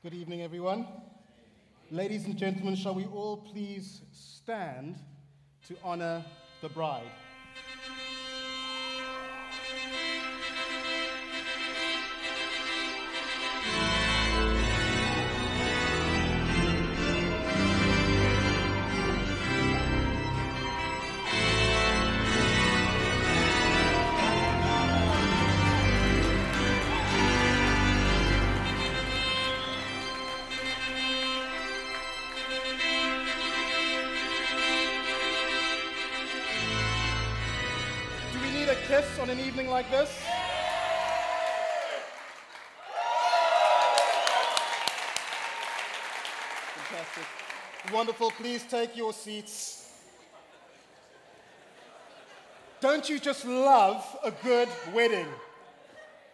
Good evening, everyone. Ladies and gentlemen, shall we all please stand to honor the bride? Wonderful. Please take your seats. Don't you just love a good wedding?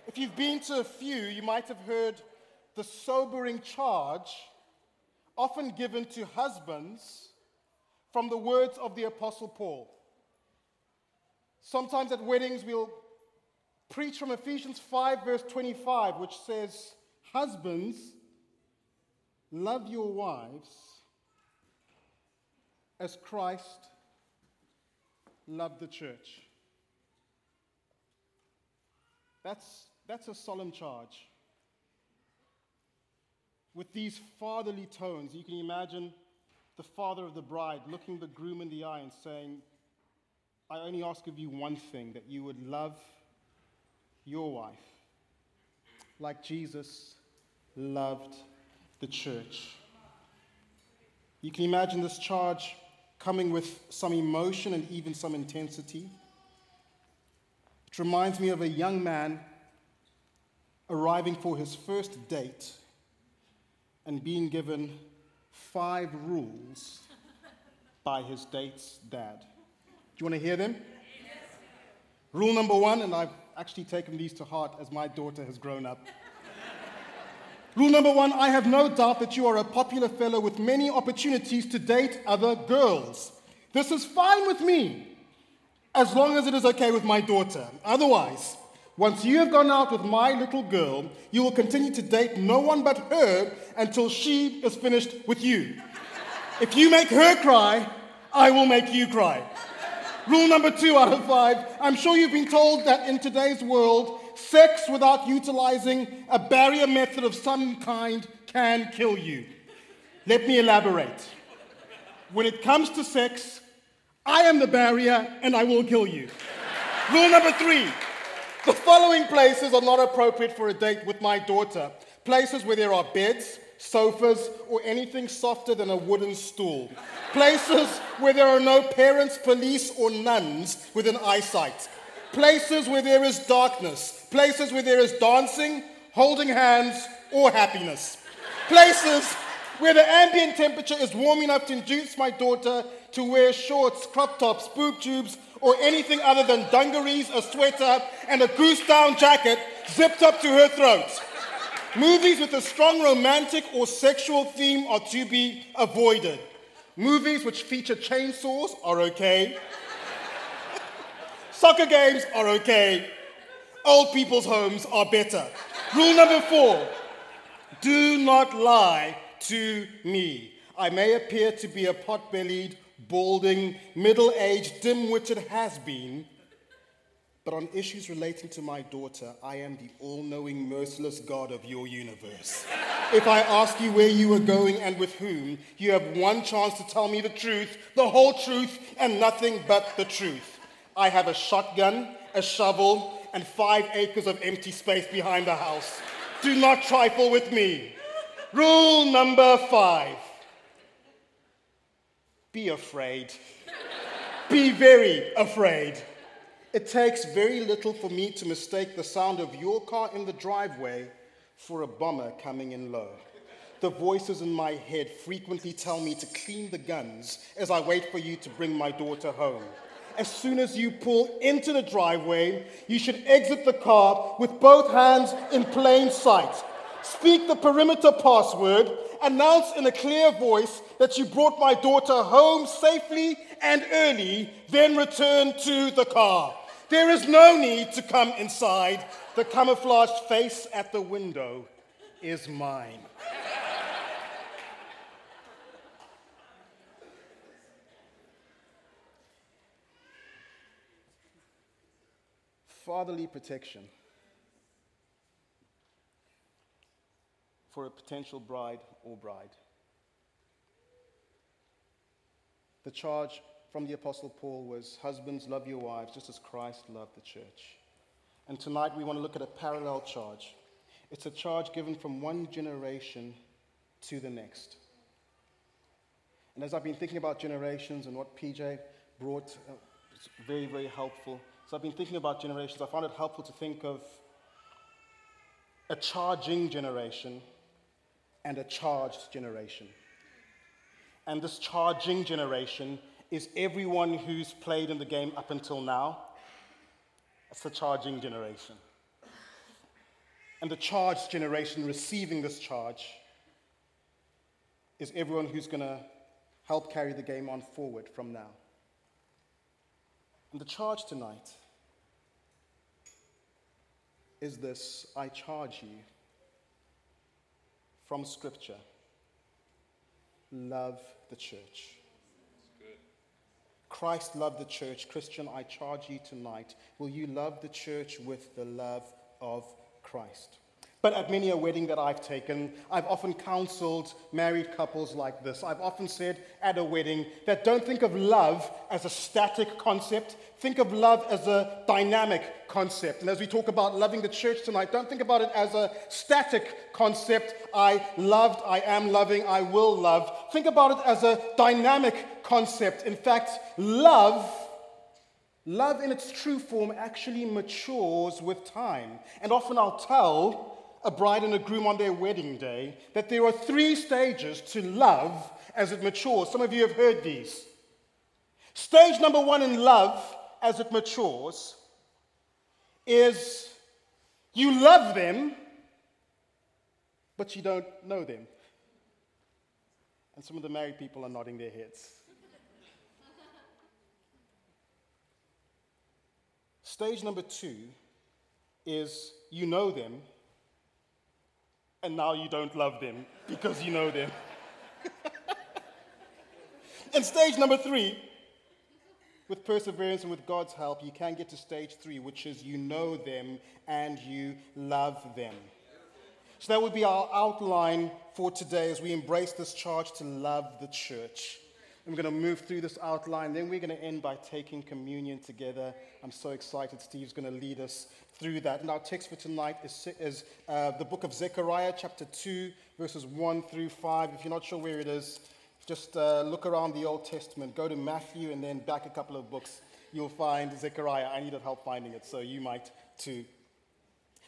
If you've been to a few, you might have heard the sobering charge often given to husbands from the words of the Apostle Paul. Sometimes at weddings, we'll preach from Ephesians 5, verse 25, which says, Husbands, love your wives as Christ loved the church. That's, that's a solemn charge. With these fatherly tones, you can imagine the father of the bride looking the groom in the eye and saying, I only ask of you one thing that you would love your wife like Jesus loved the church. You can imagine this charge coming with some emotion and even some intensity. It reminds me of a young man arriving for his first date and being given five rules by his date's dad. Do you want to hear them? Rule number one, and I've actually taken these to heart as my daughter has grown up. Rule number one I have no doubt that you are a popular fellow with many opportunities to date other girls. This is fine with me, as long as it is okay with my daughter. Otherwise, once you have gone out with my little girl, you will continue to date no one but her until she is finished with you. If you make her cry, I will make you cry. Rule number two out of five I'm sure you've been told that in today's world, sex without utilizing a barrier method of some kind can kill you. Let me elaborate. When it comes to sex, I am the barrier and I will kill you. Rule number three the following places are not appropriate for a date with my daughter places where there are beds, sofas, or anything softer than a wooden stool. Places where there are no parents, police, or nuns within eyesight. Places where there is darkness. Places where there is dancing, holding hands, or happiness. Places where the ambient temperature is warm enough to induce my daughter to wear shorts, crop tops, boob tubes, or anything other than dungarees, a sweater, and a goose down jacket zipped up to her throat. Movies with a strong romantic or sexual theme are to be avoided. Movies which feature chainsaws are okay. Soccer games are okay. Old people's homes are better. Rule number four do not lie to me. I may appear to be a pot bellied, balding, middle aged, dim witted has been, but on issues relating to my daughter, I am the all knowing, merciless God of your universe. if I ask you where you are going and with whom, you have one chance to tell me the truth, the whole truth, and nothing but the truth. I have a shotgun, a shovel, and five acres of empty space behind the house. Do not trifle with me. Rule number five be afraid. be very afraid. It takes very little for me to mistake the sound of your car in the driveway for a bomber coming in low. The voices in my head frequently tell me to clean the guns as I wait for you to bring my daughter home. As soon as you pull into the driveway, you should exit the car with both hands in plain sight. Speak the perimeter password, announce in a clear voice that you brought my daughter home safely and early, then return to the car. There is no need to come inside. The camouflaged face at the window is mine. Fatherly protection for a potential bride or bride. The charge from the Apostle Paul was Husbands, love your wives just as Christ loved the church. And tonight we want to look at a parallel charge. It's a charge given from one generation to the next. And as I've been thinking about generations and what PJ brought, uh, it's very, very helpful. So I've been thinking about generations. I found it helpful to think of a charging generation and a charged generation. And this charging generation is everyone who's played in the game up until now. It's the charging generation. And the charged generation receiving this charge is everyone who's going to help carry the game on forward from now. And the charge tonight is this I charge you from Scripture love the church. Christ loved the church. Christian, I charge you tonight. Will you love the church with the love of Christ? But at many a wedding that I've taken, I've often counseled married couples like this. I've often said at a wedding that don't think of love as a static concept, think of love as a dynamic concept. And as we talk about loving the church tonight, don't think about it as a static concept. I loved, I am loving, I will love. Think about it as a dynamic concept. In fact, love. Love in its true form actually matures with time. And often I'll tell a bride and a groom on their wedding day that there are three stages to love as it matures. Some of you have heard these. Stage number one in love as it matures is you love them, but you don't know them. And some of the married people are nodding their heads. Stage number two is you know them, and now you don't love them because you know them. and stage number three, with perseverance and with God's help, you can get to stage three, which is you know them and you love them. So that would be our outline for today as we embrace this charge to love the church. And we're going to move through this outline. Then we're going to end by taking communion together. I'm so excited. Steve's going to lead us through that. And our text for tonight is, is uh, the book of Zechariah, chapter 2, verses 1 through 5. If you're not sure where it is, just uh, look around the Old Testament, go to Matthew, and then back a couple of books. You'll find Zechariah. I needed help finding it, so you might too.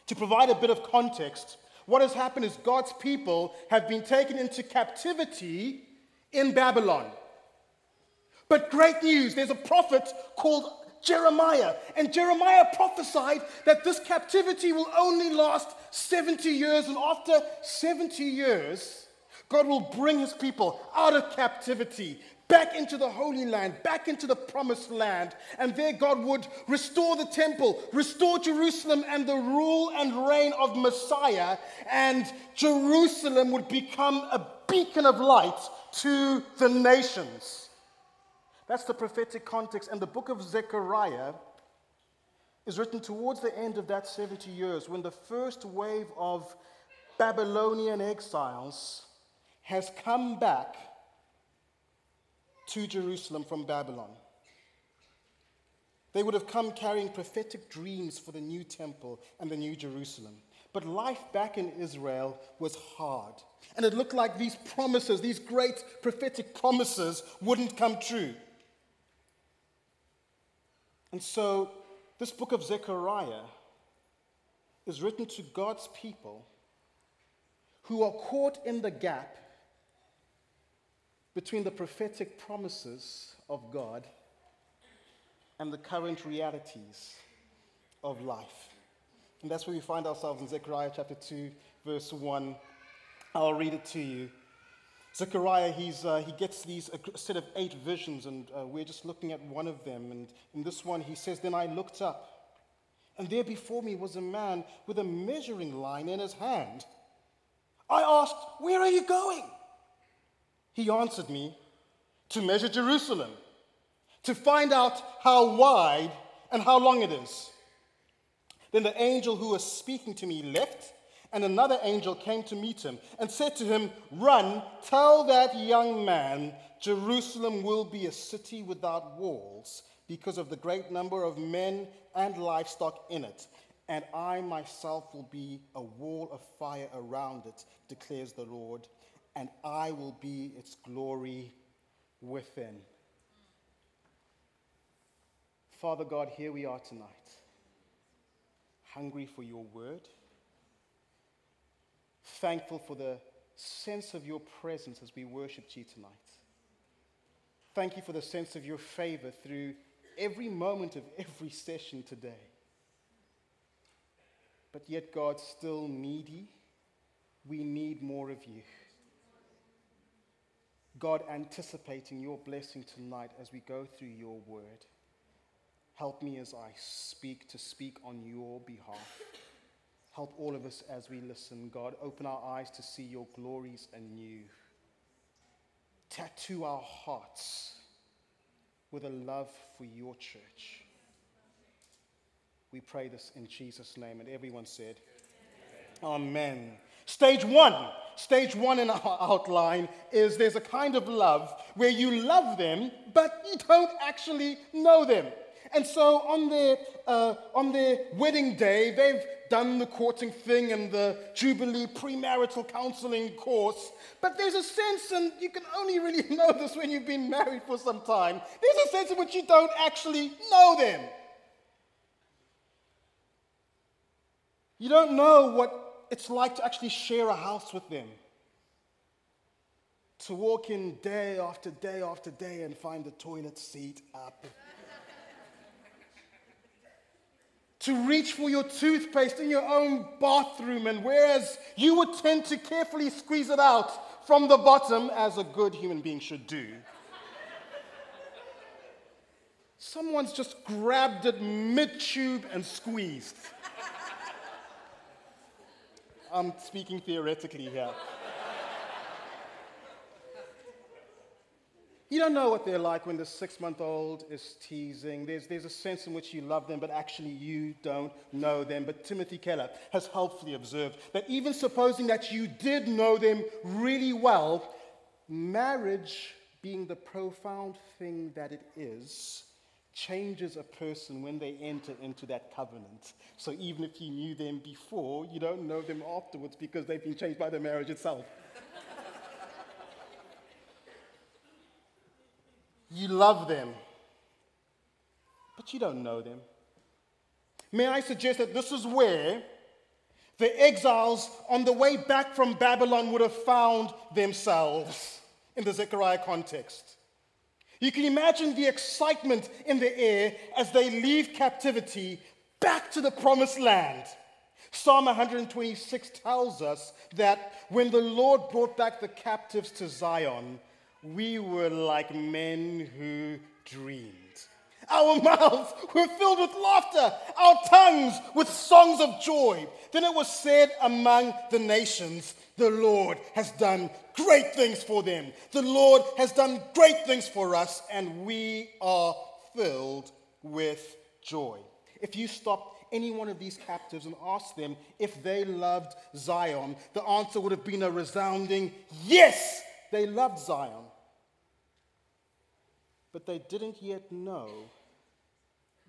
To provide a bit of context, what has happened is God's people have been taken into captivity in Babylon. But great news there's a prophet called Jeremiah. And Jeremiah prophesied that this captivity will only last 70 years. And after 70 years, God will bring his people out of captivity, back into the Holy Land, back into the promised land. And there God would restore the temple, restore Jerusalem and the rule and reign of Messiah. And Jerusalem would become a beacon of light to the nations. That's the prophetic context. And the book of Zechariah is written towards the end of that 70 years when the first wave of Babylonian exiles has come back to Jerusalem from Babylon. They would have come carrying prophetic dreams for the new temple and the new Jerusalem. But life back in Israel was hard. And it looked like these promises, these great prophetic promises, wouldn't come true. And so, this book of Zechariah is written to God's people who are caught in the gap between the prophetic promises of God and the current realities of life. And that's where we find ourselves in Zechariah chapter 2, verse 1. I'll read it to you. Zechariah, he's, uh, he gets these a set of eight visions, and uh, we're just looking at one of them. And in this one, he says, Then I looked up, and there before me was a man with a measuring line in his hand. I asked, Where are you going? He answered me, To measure Jerusalem, to find out how wide and how long it is. Then the angel who was speaking to me left, and another angel came to meet him and said to him, Run, tell that young man, Jerusalem will be a city without walls because of the great number of men and livestock in it. And I myself will be a wall of fire around it, declares the Lord, and I will be its glory within. Father God, here we are tonight, hungry for your word, thankful for the sense of your presence as we worshiped you tonight. Thank you for the sense of your favor through every moment of every session today. But yet, God, still needy. We need more of you. God, anticipating your blessing tonight as we go through your word. Help me as I speak to speak on your behalf. Help all of us as we listen. God, open our eyes to see your glories anew. Tattoo our hearts with a love for your church. We pray this in Jesus' name. And everyone said, Amen. Amen. Stage one, stage one in our outline is there's a kind of love where you love them, but you don't actually know them. And so on their, uh, on their wedding day, they've done the courting thing and the Jubilee premarital counseling course. But there's a sense, and you can only really know this when you've been married for some time, there's a sense in which you don't actually know them. You don't know what it's like to actually share a house with them. To walk in day after day after day and find the toilet seat up. To reach for your toothpaste in your own bathroom, and whereas you would tend to carefully squeeze it out from the bottom, as a good human being should do, someone's just grabbed it mid tube and squeezed. I'm speaking theoretically here. You don't know what they're like when the six month old is teasing. There's, there's a sense in which you love them, but actually you don't know them. But Timothy Keller has helpfully observed that even supposing that you did know them really well, marriage, being the profound thing that it is, changes a person when they enter into that covenant. So even if you knew them before, you don't know them afterwards because they've been changed by the marriage itself. You love them, but you don't know them. May I suggest that this is where the exiles on the way back from Babylon would have found themselves in the Zechariah context. You can imagine the excitement in the air as they leave captivity back to the promised land. Psalm 126 tells us that when the Lord brought back the captives to Zion, we were like men who dreamed. Our mouths were filled with laughter, our tongues with songs of joy. Then it was said among the nations, The Lord has done great things for them. The Lord has done great things for us, and we are filled with joy. If you stop any one of these captives and ask them if they loved Zion, the answer would have been a resounding yes, they loved Zion but they didn't yet know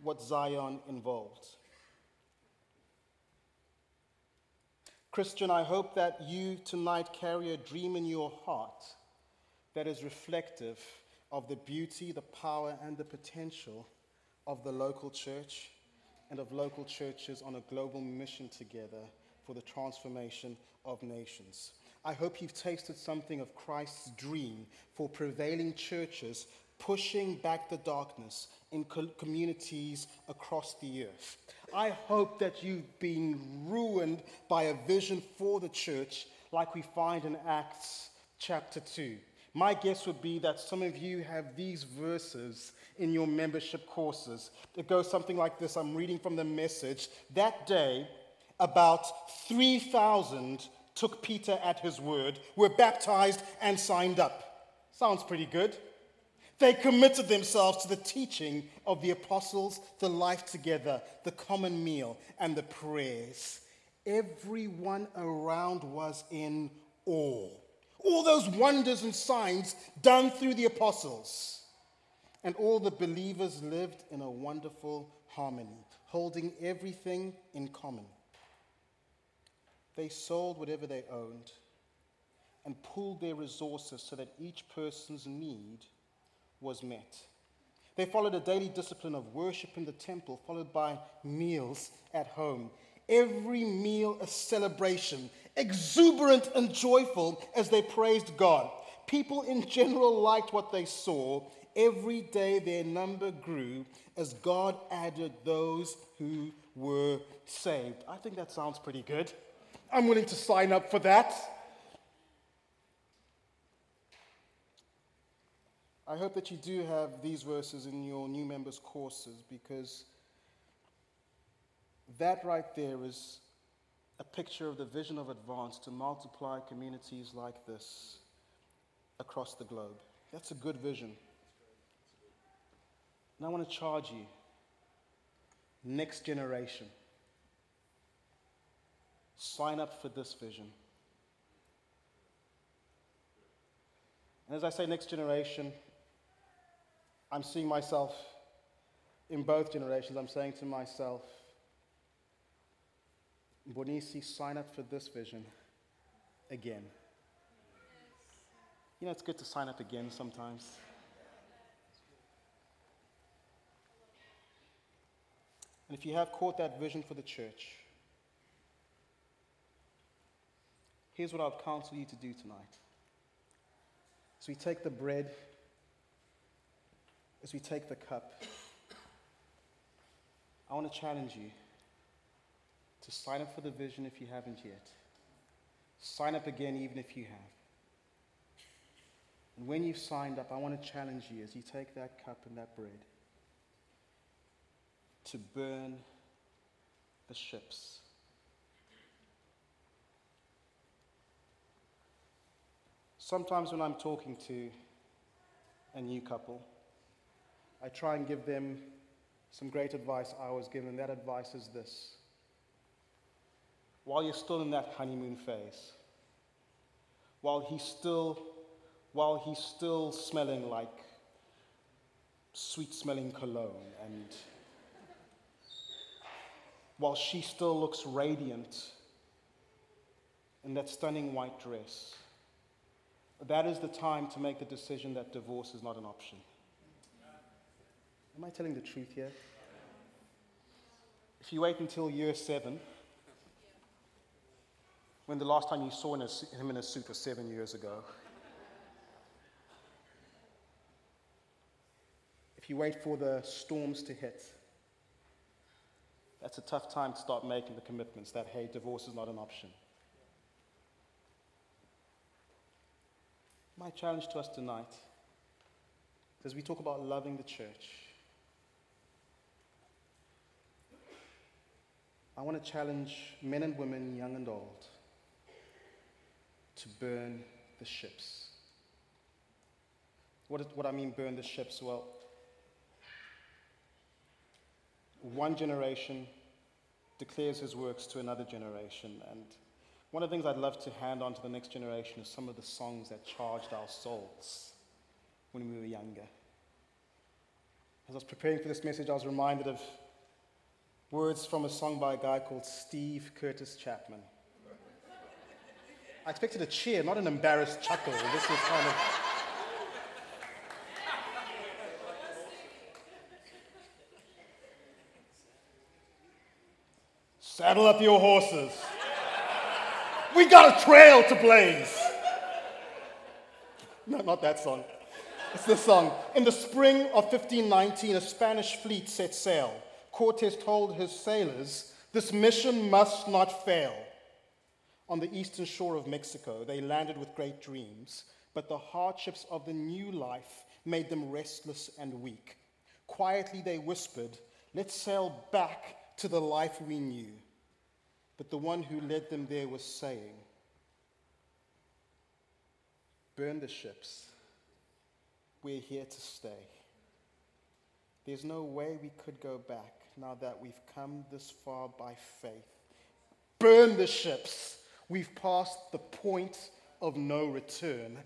what Zion involved. Christian, I hope that you tonight carry a dream in your heart that is reflective of the beauty, the power, and the potential of the local church and of local churches on a global mission together for the transformation of nations. I hope you've tasted something of Christ's dream for prevailing churches pushing back the darkness in co- communities across the earth. I hope that you've been ruined by a vision for the church like we find in Acts chapter 2. My guess would be that some of you have these verses in your membership courses. It goes something like this I'm reading from the message. That day, about 3,000 took Peter at his word, were baptized, and signed up. Sounds pretty good. They committed themselves to the teaching of the apostles, the life together, the common meal, and the prayers. Everyone around was in awe. All those wonders and signs done through the apostles. And all the believers lived in a wonderful harmony, holding everything in common. They sold whatever they owned and pooled their resources so that each person's need was met. They followed a daily discipline of worship in the temple, followed by meals at home. Every meal a celebration, exuberant and joyful as they praised God. People in general liked what they saw. Every day their number grew as God added those who were saved. I think that sounds pretty good. I'm willing to sign up for that. I hope that you do have these verses in your new members' courses because that right there is a picture of the vision of Advance to multiply communities like this across the globe. That's a good vision. And I want to charge you next generation. Sign up for this vision. And as I say, next generation, I'm seeing myself in both generations. I'm saying to myself, Bonisi, sign up for this vision again. You know, it's good to sign up again sometimes. And if you have caught that vision for the church, here's what I'd counsel you to do tonight. So we take the bread as we take the cup, I want to challenge you to sign up for the vision if you haven't yet. Sign up again, even if you have. And when you've signed up, I want to challenge you as you take that cup and that bread to burn the ships. Sometimes when I'm talking to a new couple, I try and give them some great advice I was given. That advice is this while you're still in that honeymoon phase, while he's still, while he's still smelling like sweet smelling cologne, and while she still looks radiant in that stunning white dress, that is the time to make the decision that divorce is not an option. Am I telling the truth here? If you wait until year seven, when the last time you saw him in a suit was seven years ago, if you wait for the storms to hit, that's a tough time to start making the commitments that, hey, divorce is not an option. My challenge to us tonight, as we talk about loving the church, I want to challenge men and women, young and old, to burn the ships. What, what I mean, burn the ships? Well, one generation declares his works to another generation. And one of the things I'd love to hand on to the next generation is some of the songs that charged our souls when we were younger. As I was preparing for this message, I was reminded of Words from a song by a guy called Steve Curtis Chapman. I expected a cheer, not an embarrassed chuckle. This was kind of. Saddle up your horses. We got a trail to blaze. No, not that song. It's this song. In the spring of 1519, a Spanish fleet set sail. Cortes told his sailors, This mission must not fail. On the eastern shore of Mexico, they landed with great dreams, but the hardships of the new life made them restless and weak. Quietly they whispered, Let's sail back to the life we knew. But the one who led them there was saying, Burn the ships, we're here to stay. There's no way we could go back now that we've come this far by faith. Burn the ships. We've passed the point of no return.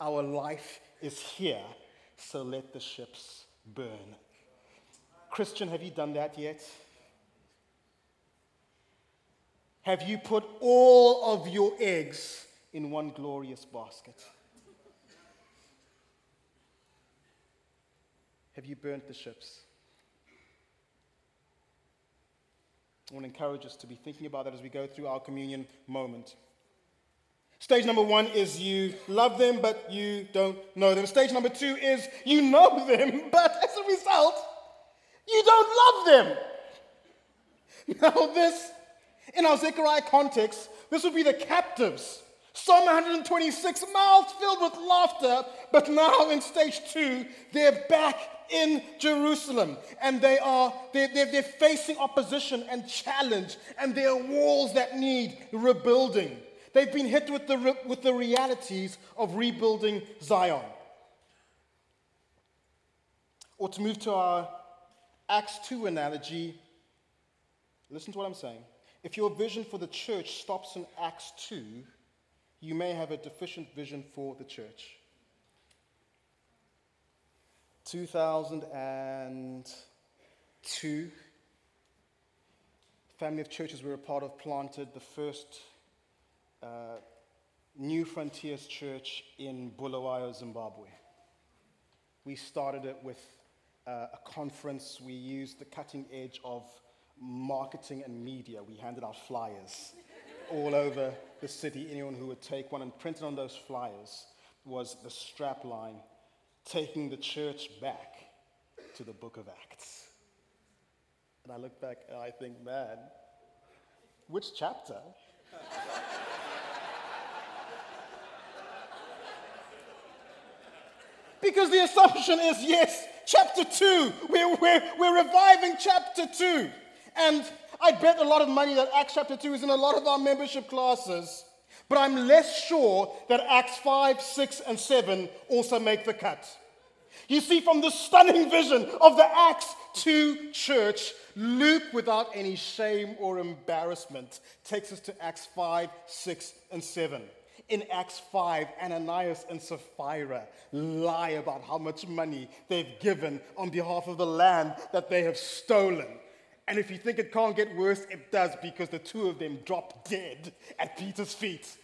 Our life is here, so let the ships burn. Christian, have you done that yet? Have you put all of your eggs in one glorious basket? Have you burnt the ships? I want to encourage us to be thinking about that as we go through our communion moment. Stage number one is you love them, but you don't know them. Stage number two is you know them, but as a result, you don't love them. Now, this, in our Zechariah context, this would be the captives. Psalm 126, mouths filled with laughter, but now in stage two, they're back in Jerusalem and they are they're, they're, they're facing opposition and challenge, and there are walls that need rebuilding. They've been hit with the, with the realities of rebuilding Zion. Or to move to our Acts 2 analogy, listen to what I'm saying. If your vision for the church stops in Acts 2, you may have a deficient vision for the church. 2002, family of churches we were a part of planted the first uh, New Frontiers Church in Bulawayo, Zimbabwe. We started it with uh, a conference. We used the cutting edge of marketing and media. We handed out flyers all over the city. Anyone who would take one and printed on those flyers was the strap line, taking the church back to the book of Acts. And I look back and I think, man, which chapter? because the assumption is yes, chapter 2. We're, we're, we're reviving chapter 2. And I bet a lot of money that Acts chapter 2 is in a lot of our membership classes. But I'm less sure that Acts 5, 6, and 7 also make the cut. You see, from the stunning vision of the Acts 2 church, Luke, without any shame or embarrassment, takes us to Acts 5, 6, and 7 in Acts 5, Ananias and Sapphira lie about how much money they've given on behalf of the land that they have stolen. And if you think it can't get worse, it does because the two of them drop dead at Peter's feet.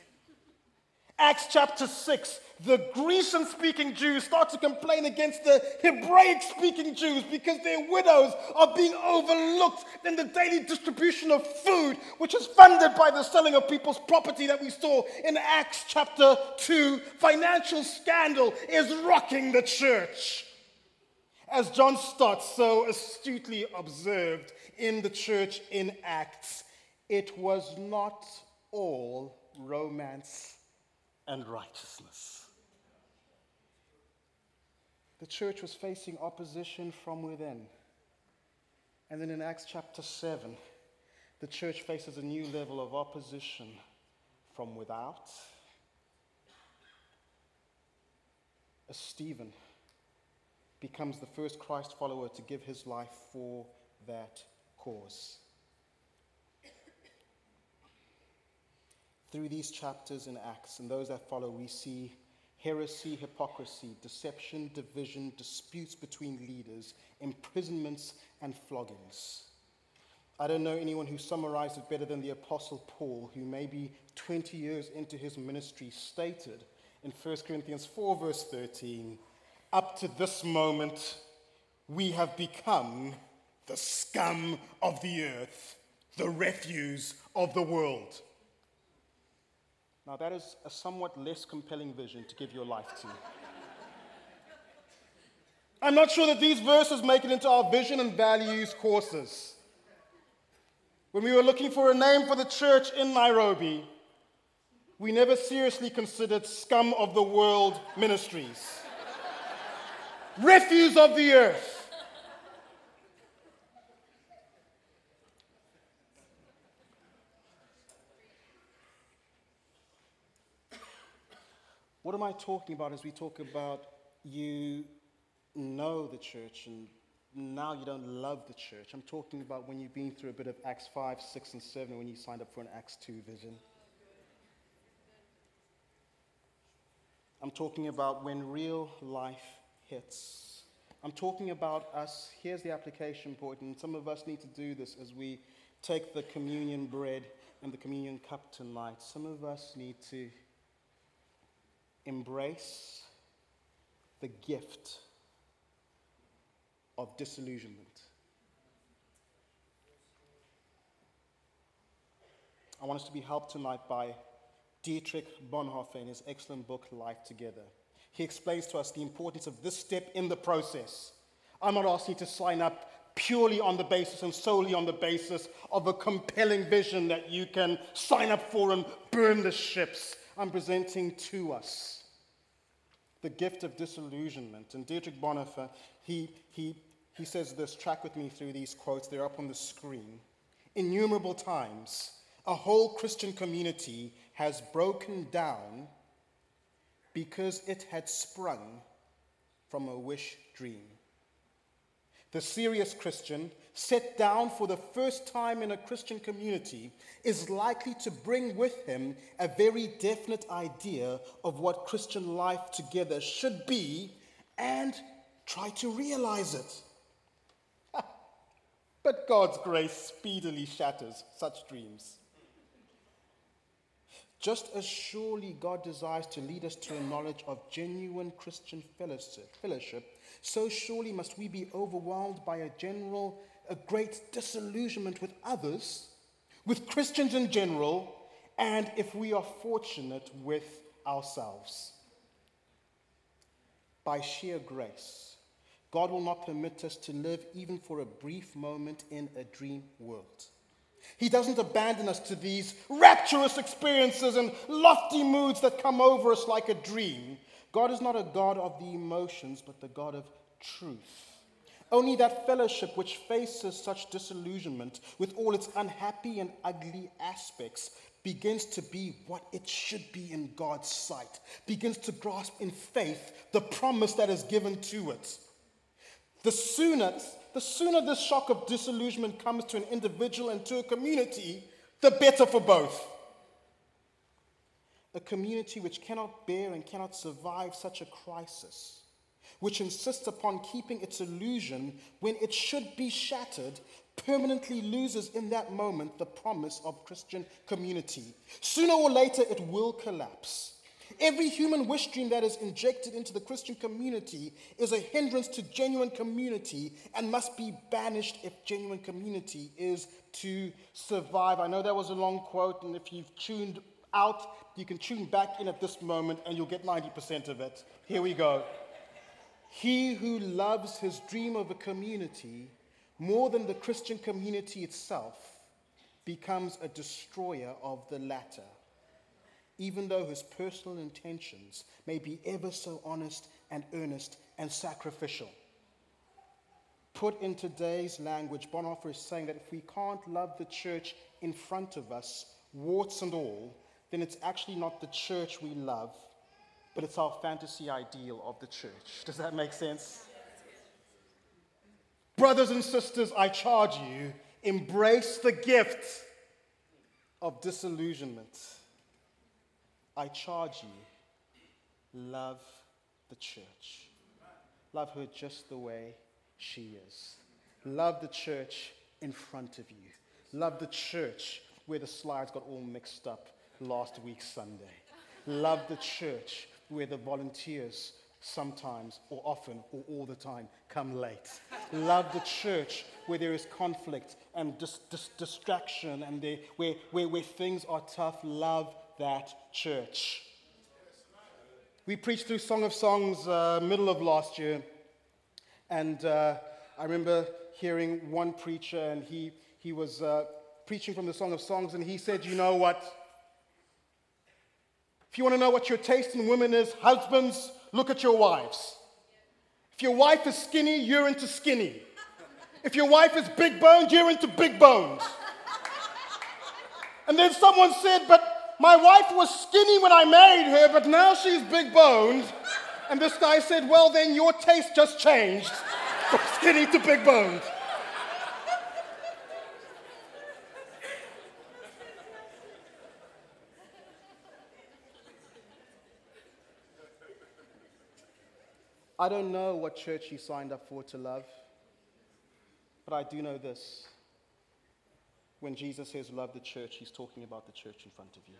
Acts chapter 6, the Grecian speaking Jews start to complain against the Hebraic speaking Jews because their widows are being overlooked in the daily distribution of food, which is funded by the selling of people's property that we saw in Acts chapter 2. Financial scandal is rocking the church. As John Stott so astutely observed in the church in Acts, it was not all romance and righteousness. The church was facing opposition from within. And then in Acts chapter 7, the church faces a new level of opposition from without. As Stephen becomes the first Christ follower to give his life for that cause. Through these chapters in Acts and those that follow, we see heresy, hypocrisy, deception, division, disputes between leaders, imprisonments, and floggings. I don't know anyone who summarized it better than the Apostle Paul, who maybe 20 years into his ministry stated in 1 Corinthians 4, verse 13 Up to this moment, we have become the scum of the earth, the refuse of the world. Now, that is a somewhat less compelling vision to give your life to. I'm not sure that these verses make it into our vision and values courses. When we were looking for a name for the church in Nairobi, we never seriously considered Scum of the World Ministries, Refuse of the Earth. What am I talking about as we talk about you know the church and now you don't love the church. I'm talking about when you've been through a bit of Acts 5, 6, and 7 when you signed up for an Acts 2 vision. I'm talking about when real life hits. I'm talking about us. Here's the application point, and some of us need to do this as we take the communion bread and the communion cup tonight. Some of us need to embrace the gift of disillusionment. I want us to be helped tonight by Dietrich Bonhoeffer in his excellent book, Life Together. He explains to us the importance of this step in the process. I'm not asking you to sign up purely on the basis and solely on the basis of a compelling vision that you can sign up for and burn the ships. I'm presenting to us the gift of disillusionment. And Dietrich Bonhoeffer, he, he, he says this, track with me through these quotes, they're up on the screen. Innumerable times, a whole Christian community has broken down because it had sprung from a wish dream. The serious Christian, set down for the first time in a Christian community, is likely to bring with him a very definite idea of what Christian life together should be and try to realize it. but God's grace speedily shatters such dreams. Just as surely God desires to lead us to a knowledge of genuine Christian fellowship, so surely must we be overwhelmed by a general, a great disillusionment with others, with Christians in general, and if we are fortunate, with ourselves. By sheer grace, God will not permit us to live even for a brief moment in a dream world. He doesn't abandon us to these rapturous experiences and lofty moods that come over us like a dream. God is not a God of the emotions, but the God of truth. Only that fellowship which faces such disillusionment with all its unhappy and ugly aspects begins to be what it should be in God's sight, begins to grasp in faith the promise that is given to it. The sooner, the sooner this shock of disillusionment comes to an individual and to a community, the better for both. A community which cannot bear and cannot survive such a crisis, which insists upon keeping its illusion when it should be shattered, permanently loses in that moment the promise of Christian community. Sooner or later, it will collapse. Every human wish dream that is injected into the Christian community is a hindrance to genuine community and must be banished if genuine community is to survive. I know that was a long quote, and if you've tuned out, you can tune back in at this moment and you'll get 90% of it. Here we go. He who loves his dream of a community more than the Christian community itself becomes a destroyer of the latter even though his personal intentions may be ever so honest and earnest and sacrificial. Put in today's language, Bonhoeffer is saying that if we can't love the church in front of us, warts and all, then it's actually not the church we love, but it's our fantasy ideal of the church. Does that make sense? Brothers and sisters, I charge you, embrace the gift of disillusionment I charge you, love the church. Love her just the way she is. Love the church in front of you. Love the church where the slides got all mixed up last week Sunday. Love the church where the volunteers sometimes or often or all the time come late. Love the church where there is conflict and dis- dis- distraction and there, where, where, where things are tough. Love that church. We preached through Song of Songs uh, middle of last year, and uh, I remember hearing one preacher, and he, he was uh, preaching from the Song of Songs, and he said, You know what? If you want to know what your taste in women is, husbands, look at your wives. If your wife is skinny, you're into skinny. If your wife is big boned, you're into big bones. And then someone said, But my wife was skinny when I married her, but now she's big boned. And this guy said, Well, then your taste just changed from skinny to big boned. I don't know what church he signed up for to love, but I do know this. When Jesus says love the church, he's talking about the church in front of you.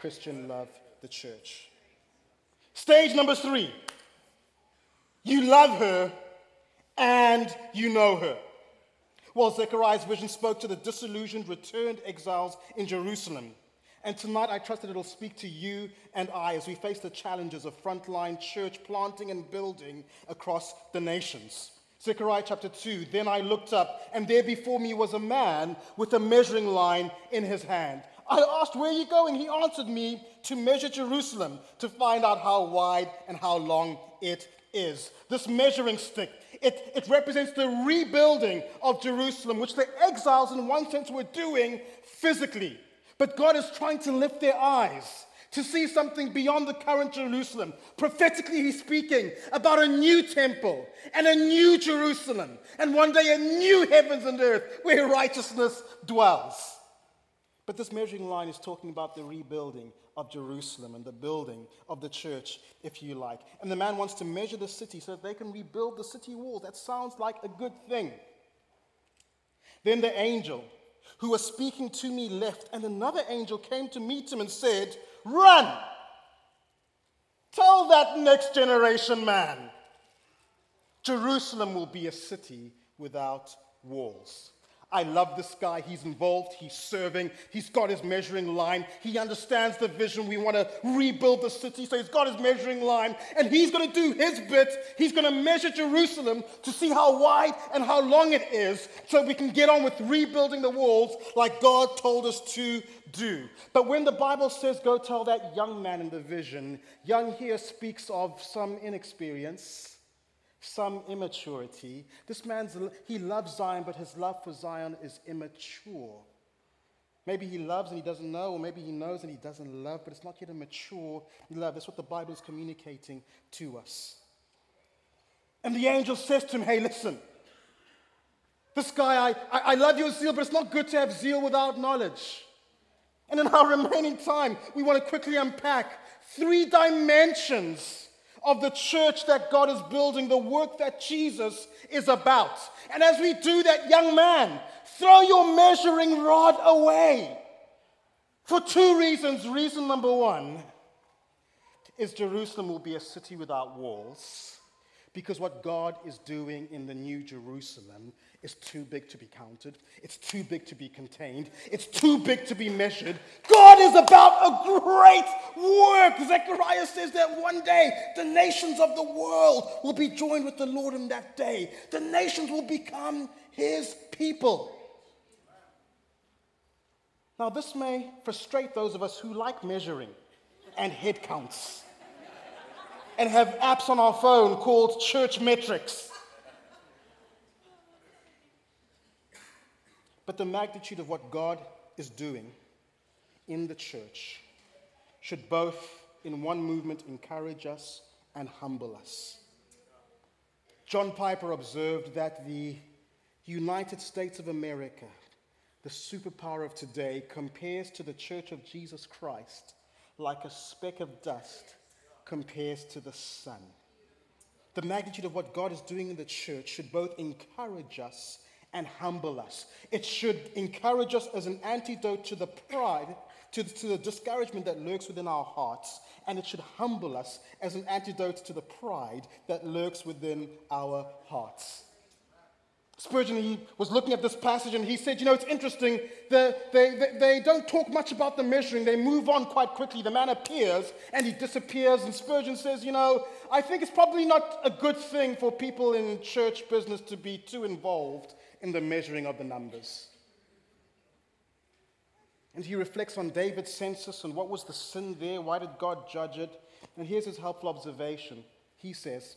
Christian, love the church. Stage number three you love her and you know her. Well, Zechariah's vision spoke to the disillusioned, returned exiles in Jerusalem. And tonight, I trust that it'll speak to you and I as we face the challenges of frontline church planting and building across the nations. Zechariah chapter 2 Then I looked up, and there before me was a man with a measuring line in his hand. I asked, Where are you going? He answered me, To measure Jerusalem, to find out how wide and how long it is. This measuring stick, it, it represents the rebuilding of Jerusalem, which the exiles, in one sense, were doing physically. But God is trying to lift their eyes to see something beyond the current Jerusalem. Prophetically, he's speaking about a new temple and a new Jerusalem, and one day a new heavens and earth where righteousness dwells. But this measuring line is talking about the rebuilding of Jerusalem and the building of the church, if you like. And the man wants to measure the city so that they can rebuild the city walls. That sounds like a good thing. Then the angel who was speaking to me left, and another angel came to meet him and said, Run! Tell that next generation man, Jerusalem will be a city without walls. I love this guy. He's involved. He's serving. He's got his measuring line. He understands the vision. We want to rebuild the city. So he's got his measuring line. And he's going to do his bit. He's going to measure Jerusalem to see how wide and how long it is so we can get on with rebuilding the walls like God told us to do. But when the Bible says, go tell that young man in the vision, young here speaks of some inexperience some immaturity. This man's, he loves Zion, but his love for Zion is immature. Maybe he loves and he doesn't know, or maybe he knows and he doesn't love, but it's not yet a mature love. That's what the Bible is communicating to us. And the angel says to him, Hey, listen, this guy, I, I love your zeal, but it's not good to have zeal without knowledge. And in our remaining time, we want to quickly unpack three dimensions of the church that God is building, the work that Jesus is about. And as we do that, young man, throw your measuring rod away. For two reasons. Reason number one is Jerusalem will be a city without walls. Because what God is doing in the New Jerusalem is too big to be counted. It's too big to be contained. It's too big to be measured. God is about a great work. Zechariah says that one day the nations of the world will be joined with the Lord in that day. The nations will become his people. Now, this may frustrate those of us who like measuring and head counts and have apps on our phone called church metrics. But the magnitude of what God is doing in the church should both, in one movement, encourage us and humble us. John Piper observed that the United States of America, the superpower of today, compares to the Church of Jesus Christ like a speck of dust compares to the sun. The magnitude of what God is doing in the church should both encourage us and humble us. It should encourage us as an antidote to the pride, to, to the discouragement that lurks within our hearts, and it should humble us as an antidote to the pride that lurks within our hearts. Spurgeon was looking at this passage and he said, You know, it's interesting. The, they, they, they, don't talk much about the measuring, they move on quite quickly. The man appears and he disappears. And Spurgeon says, You know, I think it's probably not a good thing for people in church business to be too involved in the measuring of the numbers. And he reflects on David's census and what was the sin there? Why did God judge it? And here's his helpful observation. He says,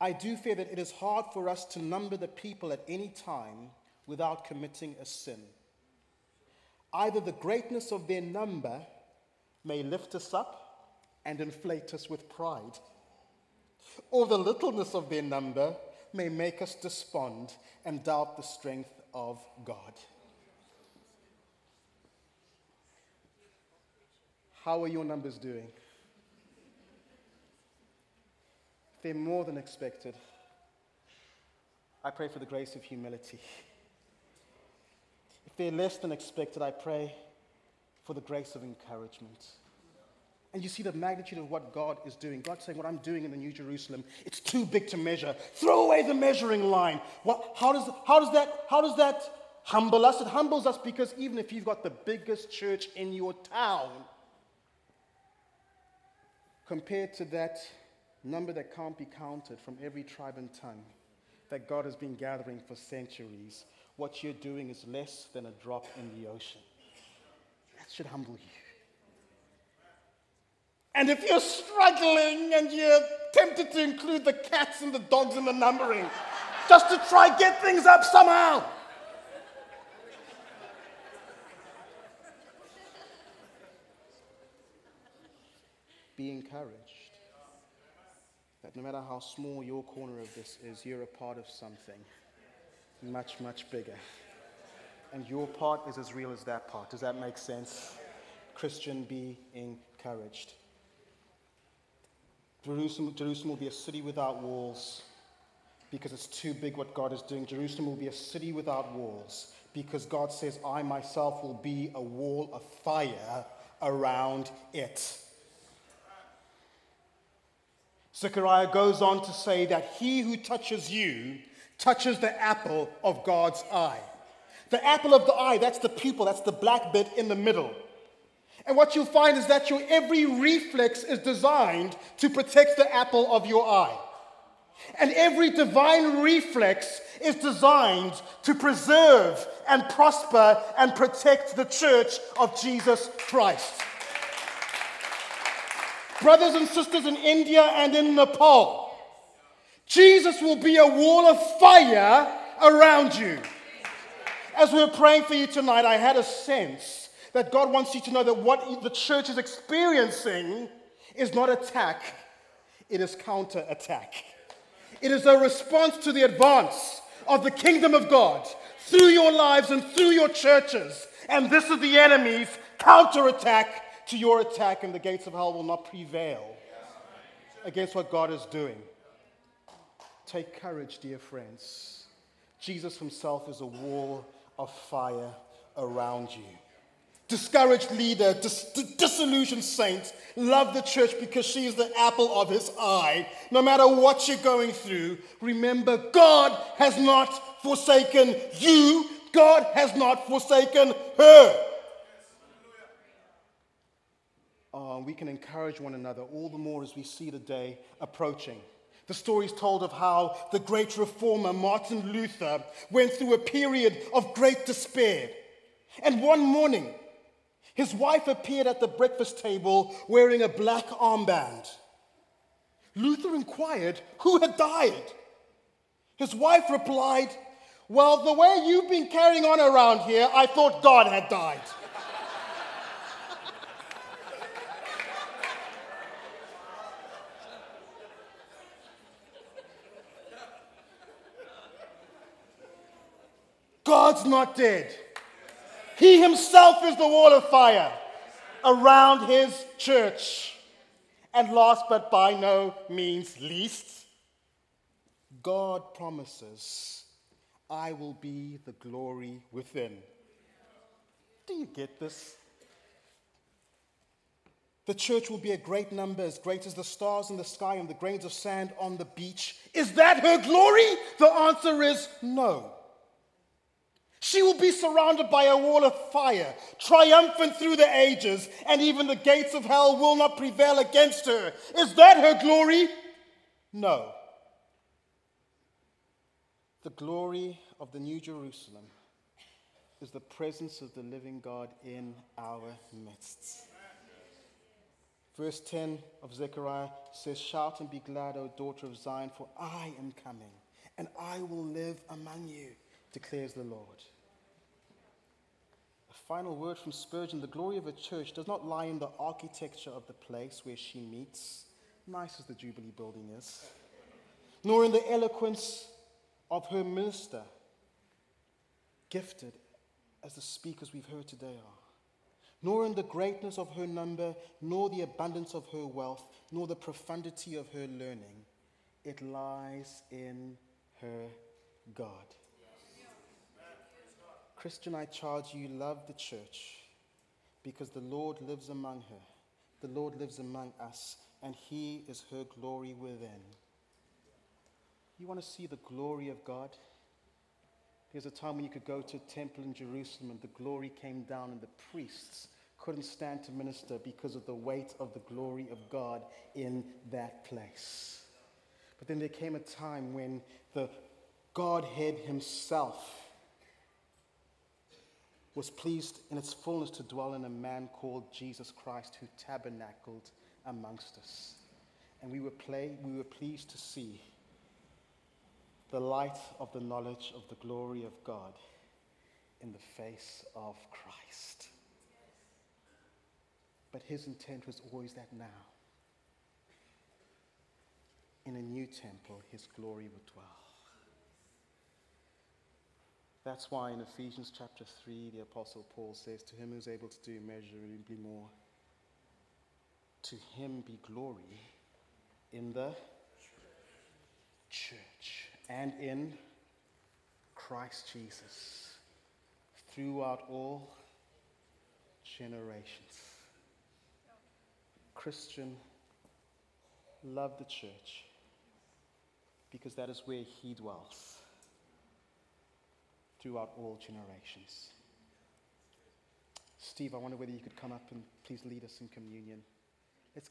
I do fear that it is hard for us to number the people at any time without committing a sin. Either the greatness of their number may lift us up and inflate us with pride. Or the littleness of their number may make us despond and doubt the strength of God. How are your numbers doing? They're more than expected. I pray for the grace of humility. If they're less than expected, I pray for the grace of encouragement. And you see the magnitude of what God is doing. God's saying, What I'm doing in the New Jerusalem, it's too big to measure. Throw away the measuring line. What, how, does, how, does that, how does that humble us? It humbles us because even if you've got the biggest church in your town, compared to that number that can't be counted from every tribe and tongue that God has been gathering for centuries, what you're doing is less than a drop in the ocean. That should humble you. And if you're struggling and you're tempted to include the cats and the dogs in the numbering, just to try get things up somehow. Be encouraged that no matter how small your corner of this is, you're a part of something much, much bigger. And your part is as real as that part. Does that make sense? Christian, be encouraged. Jerusalem, Jerusalem will be a city without walls because it's too big what God is doing. Jerusalem will be a city without walls because God says, I myself will be a wall of fire around it. Zechariah goes on to say that he who touches you touches the apple of God's eye. The apple of the eye, that's the pupil, that's the black bit in the middle. And what you'll find is that your every reflex is designed to protect the apple of your eye. And every divine reflex is designed to preserve and prosper and protect the church of Jesus Christ brothers and sisters in India and in Nepal. Jesus will be a wall of fire around you. As we were praying for you tonight, I had a sense that God wants you to know that what the church is experiencing is not attack, it is counter attack. It is a response to the advance of the kingdom of God through your lives and through your churches. And this is the enemy's counterattack to your attack, and the gates of hell will not prevail against what God is doing. Take courage, dear friends. Jesus himself is a wall of fire around you. Discouraged leader, dis- disillusioned saint, love the church because she is the apple of his eye. No matter what you're going through, remember God has not forsaken you, God has not forsaken her. uh, we can encourage one another all the more as we see the day approaching. The story is told of how the great reformer Martin Luther went through a period of great despair. And one morning, his wife appeared at the breakfast table wearing a black armband. Luther inquired who had died. His wife replied, Well, the way you've been carrying on around here, I thought God had died. God's not dead. He himself is the wall of fire around his church. And last but by no means least, God promises, I will be the glory within. Do you get this? The church will be a great number, as great as the stars in the sky and the grains of sand on the beach. Is that her glory? The answer is no. She will be surrounded by a wall of fire, triumphant through the ages, and even the gates of hell will not prevail against her. Is that her glory? No. The glory of the New Jerusalem is the presence of the living God in our midst. Verse 10 of Zechariah says, Shout and be glad, O daughter of Zion, for I am coming, and I will live among you, declares the Lord Final word from Spurgeon the glory of a church does not lie in the architecture of the place where she meets, nice as the Jubilee building is, nor in the eloquence of her minister, gifted as the speakers we've heard today are, nor in the greatness of her number, nor the abundance of her wealth, nor the profundity of her learning. It lies in her God. Christian, I charge you, love the church because the Lord lives among her. The Lord lives among us, and He is her glory within. You want to see the glory of God? There's a time when you could go to a temple in Jerusalem and the glory came down, and the priests couldn't stand to minister because of the weight of the glory of God in that place. But then there came a time when the Godhead Himself was pleased in its fullness to dwell in a man called Jesus Christ who tabernacled amongst us. And we were, play, we were pleased to see the light of the knowledge of the glory of God in the face of Christ. But his intent was always that now, in a new temple, his glory would dwell. That's why in Ephesians chapter 3, the Apostle Paul says, To him who's able to do immeasurably more, to him be glory in the church and in Christ Jesus throughout all generations. Christian, love the church because that is where he dwells throughout all generations. Steve, I wonder whether you could come up and please lead us in communion.